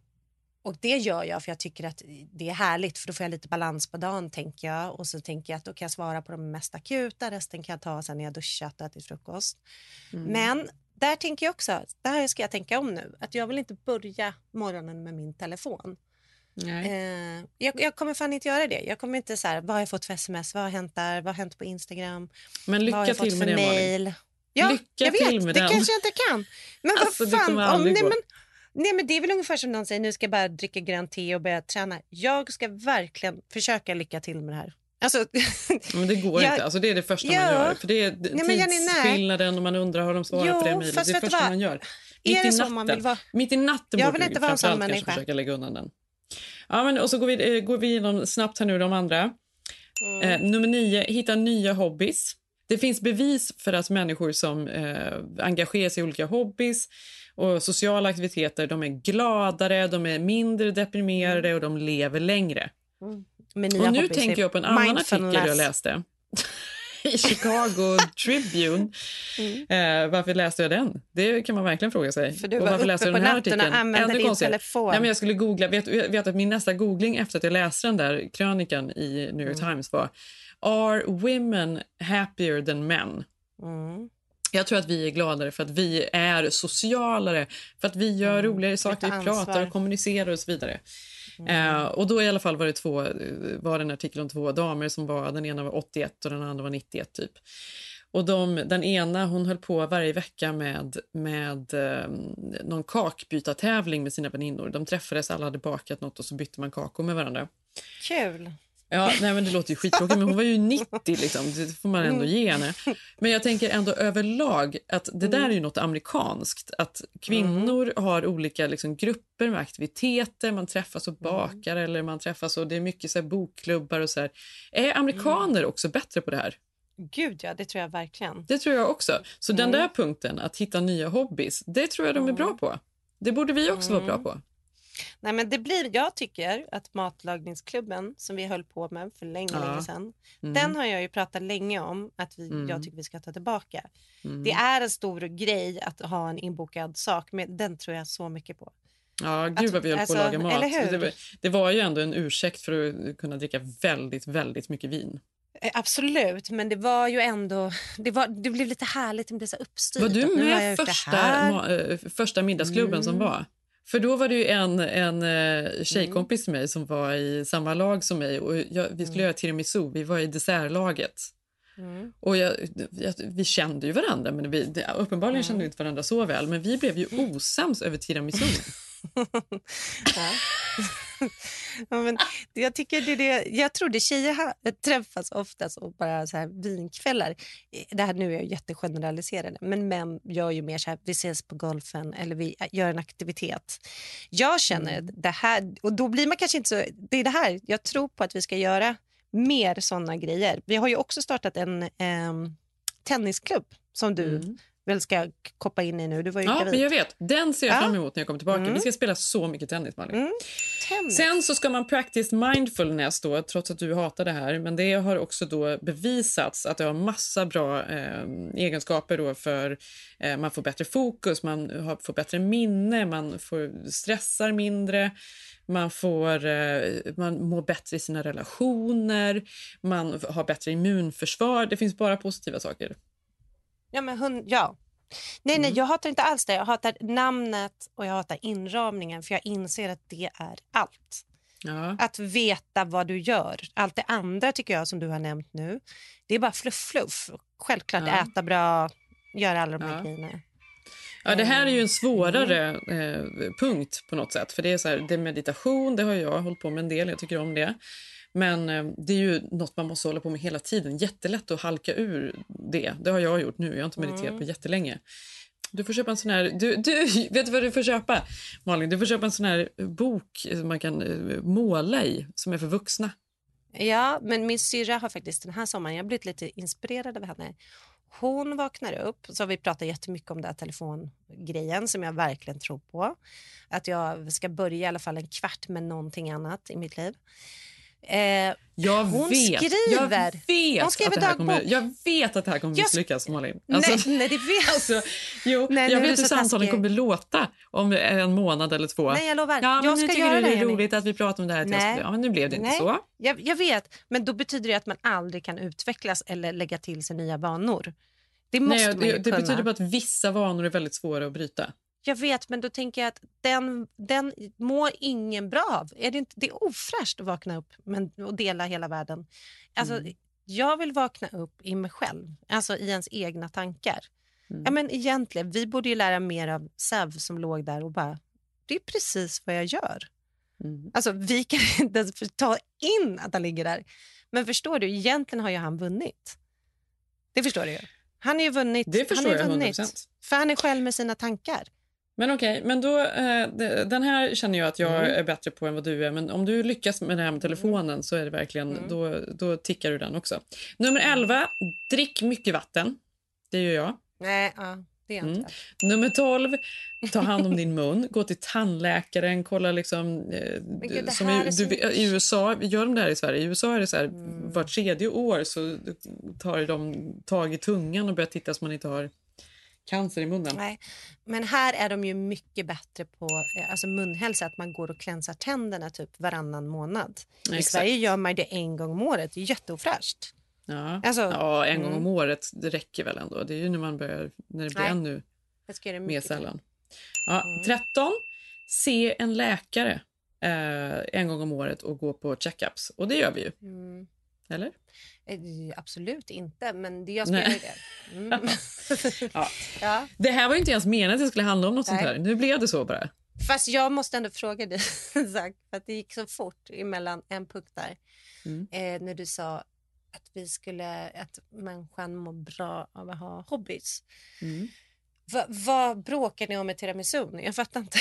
och det gör jag för jag tycker att det är härligt för då får jag lite balans på dagen tänker jag. Och så tänker jag att då kan jag svara på de mest akuta, resten kan jag ta sen när jag duschat och ätit frukost. Mm. Men där tänker jag också, där ska jag tänka om nu, att jag vill inte börja morgonen med min telefon. Eh, jag, jag kommer fan inte göra det. Jag kommer inte så här, vad har jag fått för sms, vad har hänt där, vad har hänt på Instagram, Men vad har lycka jag fått till för med det Malin. mail. Ja, Lycka jag vet, till med det den. kanske jag inte kan. Men Alltså, vad fan, om, nej, men, nej men det är väl ungefär som någon säger, nu ska jag bara dricka grönt te och börja träna. Jag ska verkligen försöka lycka till med det här. Alltså, (laughs) Men det går Jag- inte. Alltså det är det första Ja. man gör. För det är Nej, Jenny, nej. tidsskillnaden och man undrar har de svarat Jo, på det mejlet. Det är det första vad? man gör. Är Mitt det i natten. man vill vara? Mitt i natten Jag vill inte vara en sån människa. försöka lägga undan den. Ja, men, och så går vi, eh, går vi igenom snabbt här nu de andra. Mm. Eh, nummer nio, hitta nya hobbys. Det finns bevis för att människor som eh, engagerar sig i olika hobbys och sociala aktiviteter de är gladare, de är mindre deprimerade och de lever längre. nya Och nu tänker jag på en annan artikel jag läste (laughs) i Chicago Tribune. Eh, varför läste jag den? Det kan man verkligen fråga sig. Mm. För du och var varför uppe läste jag den här natten och artikeln? använde Ännu din telefon. Nej, men jag skulle googla. Vet, vet att min nästa googling efter att jag läste den där krönikan i New York Mm. Times var Are women happier than men? Mm. Jag tror att vi är gladare för att vi är socialare, för att vi gör roligare saker, vi Mm. pratar och kommunicerar och så vidare. Mm. Eh, och då i alla fall var det två, var det en artikel om två damer som var, den ena var 81 och den andra var 91 typ. Och de, den ena hon höll på varje vecka med, med eh, någon kakbytartävling med sina väninnor. De träffades, alla hade bakat något och så bytte man kakor med varandra. Kul. Ja, nej, men det låter ju skittråkigt, men hon var ju 90 liksom. Det får man ändå Mm. ge henne. Men jag tänker ändå överlag att det där är ju något amerikanskt. Att kvinnor har olika liksom, grupper med aktiviteter, man träffas och bakar eller man träffas och det är mycket så här, bokklubbar och så här. Är amerikaner också bättre på det här? Gud ja, det tror jag verkligen. Det tror jag också. Så den Mm. där punkten, att hitta nya hobbys, det tror jag de är bra på. Det borde vi också vara bra på. Nej, men det blir, jag tycker att matlagningsklubben som vi höll på med för länge, Ja. länge sedan, Mm. den har jag ju pratat länge om att vi, Mm. jag tycker vi ska ta tillbaka. Mm. Det är en stor grej att ha en inbokad sak, men den tror jag så mycket på. Ja, gud vad vi höll alltså, på att laga mat. Det, var- det var ju ändå en ursäkt för att kunna dricka väldigt, väldigt mycket vin. Eh, Absolut, men det var ju ändå... Det, var, det blev lite härligt, det blev så uppstyrt. Var du med första, ma- eh, första middagsklubben som Mm. var? För då var det ju en, en eh, tjejkompis till mig som var i samma lag som mig. Och jag, vi skulle göra tiramisu, vi var i dessertlaget. Mm. Och jag, jag, vi kände ju varandra, men vi, det, uppenbarligen kände vi inte varandra så väl. Men vi blev ju osams över tiramisu. (laughs) (laughs) Ja. men jag, tycker det, det, jag trodde tjejer ha, träffas oftast och bara så här vinkvällar. Eh, Det här nu är jag jättegeneraliserande, men män gör ju mer så här, vi ses på golfen eller vi eh, gör en aktivitet. Jag känner Mm. det här, och då blir man kanske inte så... Det är det här, jag tror på att vi ska göra mer såna grejer. Vi har ju också startat en ehm, tennisklubb som du väl ska koppa in i nu. Du var ju. Ja, gravid. men jag vet. Den ser jag Ja. fram emot när jag kommer tillbaka. Mm. Vi ska spela så mycket tennis, Malin. Mm. Tennis. Sen så ska man practice mindfulness då, trots att du hatar det här. Men det har också då bevisats att det har massa bra eh, egenskaper då för eh, man får bättre fokus, man har, får bättre minne, man får stressar mindre, man, får, eh, man mår bättre i sina relationer, man har bättre immunförsvar. Det finns bara positiva saker. Ja, men hund, ja. Nej, nej, Mm. jag hatar inte alls det. Jag hatar namnet och jag hatar inramningen för jag inser att det är allt. Ja. Att veta vad du gör. Allt det andra tycker jag som du har nämnt nu, det är bara fluff fluff. Självklart Ja. äta bra, göra alla de här Ja. grejerna. Ja, det här är ju en svårare Mm. eh, punkt på något sätt. För det är så här, det är meditation, det har jag hållit på med en del, jag tycker om det. Men eh, det är ju något man måste hålla på med hela tiden. Jättelätt att halka ur det. Det har jag gjort nu. Jag har inte mediterat Mm. på jättelänge. Du får köpa en sån här... Du, du, (laughs) vet du vad du får köpa, Malin? Du får köpa en sån här bok som man kan eh, måla i, som är för vuxna. Ja, men min syrra har faktiskt den här sommaren, jag blivit lite inspirerad av henne. Hon vaknar upp, så vi pratat jättemycket om det här telefongrejen som jag verkligen tror på. Att jag ska börja i alla fall en kvart med någonting annat i mitt liv. Eh, Jag hon vet, skriver. Jag vet, Hon skriver att det här kommer, jag vet att det här kommer misslyckas, Malin. nej, (laughs) nej, det vet (laughs) Alltså, jo, Nej, jag vet hur samtalen kommer låta om en månad eller två. Nej, jag lovar. Ja, men Jag nu tycker du det är det, roligt att vi pratar om det här. Nej. Ja, men nu blev det inte Nej, så. Jag, jag vet, men då betyder det att man aldrig kan utvecklas eller lägga till sig nya vanor. Det måste Nej, man ju det, det kunna. betyder bara att vissa vanor är väldigt svåra att bryta. Jag vet, men då tänker jag att den, den mår ingen bra av. Är det, inte, det är ofräscht att vakna upp men, och dela hela världen. Alltså, Mm. Jag vill vakna upp i mig själv, alltså i ens egna tankar. Mm. Ja, men egentligen, vi borde ju lära mer av Sev som låg där och bara, det är precis vad jag gör. Mm. Alltså, vi kan (laughs) inte ens ta in att han ligger där. Men förstår du, egentligen har ju han vunnit. Det förstår du ju. Han har ju vunnit. Det förstår han ju jag vunnit. 100%. För han är själv med sina tankar. Men okej, men då, eh, de- den här känner jag att jag Mm. är bättre på än vad du är. Men om du lyckas med det här med telefonen så är det verkligen, Mm. då, då tickar du den också. Nummer 11, drick mycket vatten. Det gör jag. Nej, ja, det är jag Mm. inte. Nummer 12, ta hand om (laughs) din mun. Gå till tandläkaren, kolla liksom... Eh, gud, som i, du, I USA, gör de det här i Sverige? I USA är det så här, Mm. var tredje år så tar de tag i tungan och börjar titta så man inte har cancer i munnen. Nej. Men här är de ju mycket bättre på eh, alltså munhälsa, att man går och klänsar tänderna typ varannan månad. I Exakt. Sverige gör man det en gång om året. Det är jättefräscht. Ja. Alltså, ja, en gång mm. om året, det räcker väl ändå. Det är ju när man börjar, när det blir Nej, ännu det mer sällan. Ja, Mm. 13. Se en läkare eh, en gång om året och gå på checkups. Och det gör vi ju. Mm. Eller? Eh, Absolut inte, men det jag ska Nej. det. Mm. (laughs) Ja. ja. Det här var ju inte ens meningen att det skulle handla om något sånt Nej. här. Nu blev det så bara. Fast jag måste ändå fråga dig (laughs) för att det gick så fort emellan en punkt där. Mm. Eh, när du sa att vi skulle, att människan mår bra av att ha hobbys. Mm. Va, vad bråkar ni om med tiramisun? Jag fattar inte.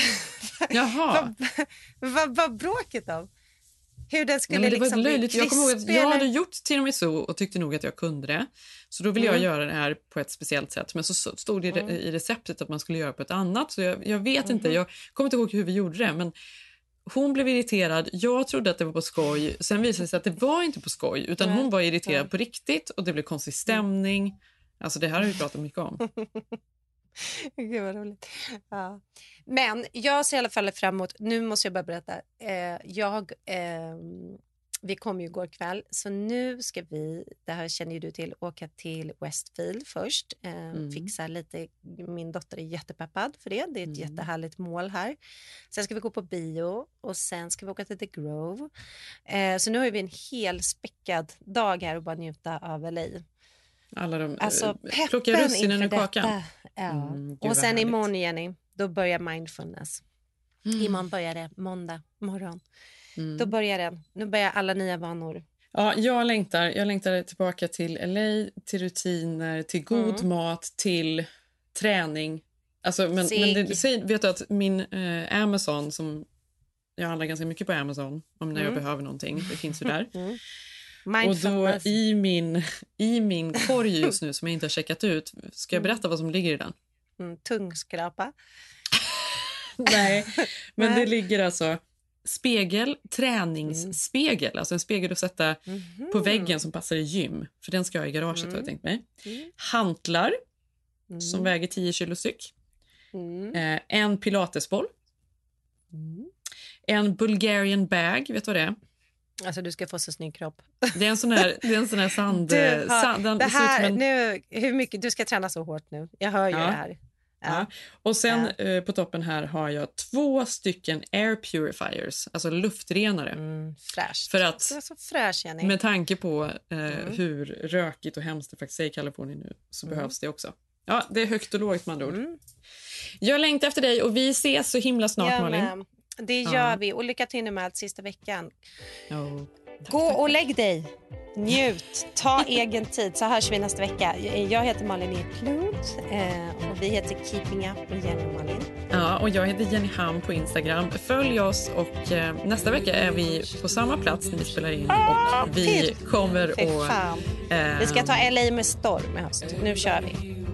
Jaha. (laughs) vad vad var bråket om? Hur den skulle Nej, det liksom var löjligt. bli Jag, kommer ihåg att krispig, jag hade gjort tiramisu och tyckte nog att jag kunde det. Så då ville jag Mm. göra det här på ett speciellt sätt. Men så stod det Mm. i receptet att man skulle göra på ett annat. Så jag, jag vet inte, Mhm. jag kommer inte ihåg hur vi gjorde det. Men hon blev irriterad, jag trodde att det var på skoj. Sen visade det sig att det var inte på skoj. Utan hon var irriterad på riktigt och det blev konstig stämning. Alltså det här har vi pratat mycket om. (laughs) (laughs) Gud vad roligt. Ja. Men jag ser i alla fall fram emot, nu måste jag bara berätta, eh, jag, ehm, vi kom ju igår kväll så nu ska vi, det här känner ju du till, åka till Westfield först, eh, Mm. fixa lite, min dotter är jättepeppad för det, det är ett jättehärligt mål här. Sen ska vi gå på bio och sen ska vi åka till The Grove. Eh, så nu har vi en hel späckad dag här och bara njuta av LA. Alla de, Alltså eh, plocka russinen ur kakan. Ja. Mm, och sen imorgon Jenny, då börjar mindfulness. Mm. Imorgon börjar det, måndag morgon. Mm. Då börjar den. Nu börjar alla nya vanor. Ja, jag längtar. Jag längtar tillbaka till LA, till rutiner, till god Mm. mat, till träning. Alltså, men, men det, säg, vet du att min eh, Amazon, som jag handlar ganska mycket på Amazon om när jag Mm. behöver någonting, det finns ju där. (laughs) Mm. Och då i min, i min korg just nu som jag inte har checkat ut, ska jag berätta vad som ligger i den? Mm, tungskrapa. (laughs) Nej, men Nej. det ligger alltså spegel, träningsspegel, alltså en spegel att sätta på väggen som passar i gym. För den ska jag ha i garaget har jag tänkt mig. Mm. Hantlar Mm. som väger 10 kilo styck. Mm. Eh, en pilatesboll. Mm. En Bulgarian bag, vet du vad det är? Alltså du ska få så snygg kropp. Det är en sån här, det är en sån här sand... Du har, sand den det här, en- nu, hur mycket, du ska träna så hårt nu. Jag hör ju Ja. det här. Ja. Och sen eh, på toppen här har jag två stycken air purifiers, alltså luftrenare. Mm, fräscht. För att Du är så fräsch Jenny. med tanke på eh, Mm. hur rökigt och hemskt det faktiskt är i Kalifornien nu så Mm. behövs det också. Ja, det är högt och lågt med andra ord. Jag längtar efter dig och vi ses så himla snart Jag Malin. Det Ja. gör vi. Och lycka till nu med allt sista veckan. Ja. Gå och lägg dig. Njut. Ta (laughs) egen tid så hörs vi nästa vecka. Jag heter Malin Eklund eh, och vi heter Keeping Up med Jenny och Malin. Ja, och jag heter Jenny Ham på Instagram. Följ oss och eh, nästa vecka är vi på samma plats när vi spelar in och vi fy- kommer att... eh, Vi ska ta LA med storm i höst. Nu kör vi.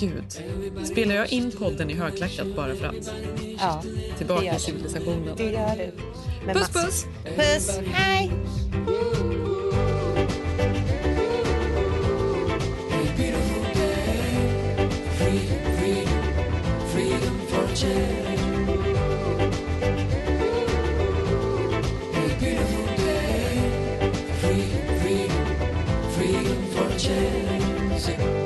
Gud. Spelar jag in podden i högklackat bara för att? Ja, Tillbaka du. civilisationen. Det gör du. Puss, puss. Puss. Hej. Den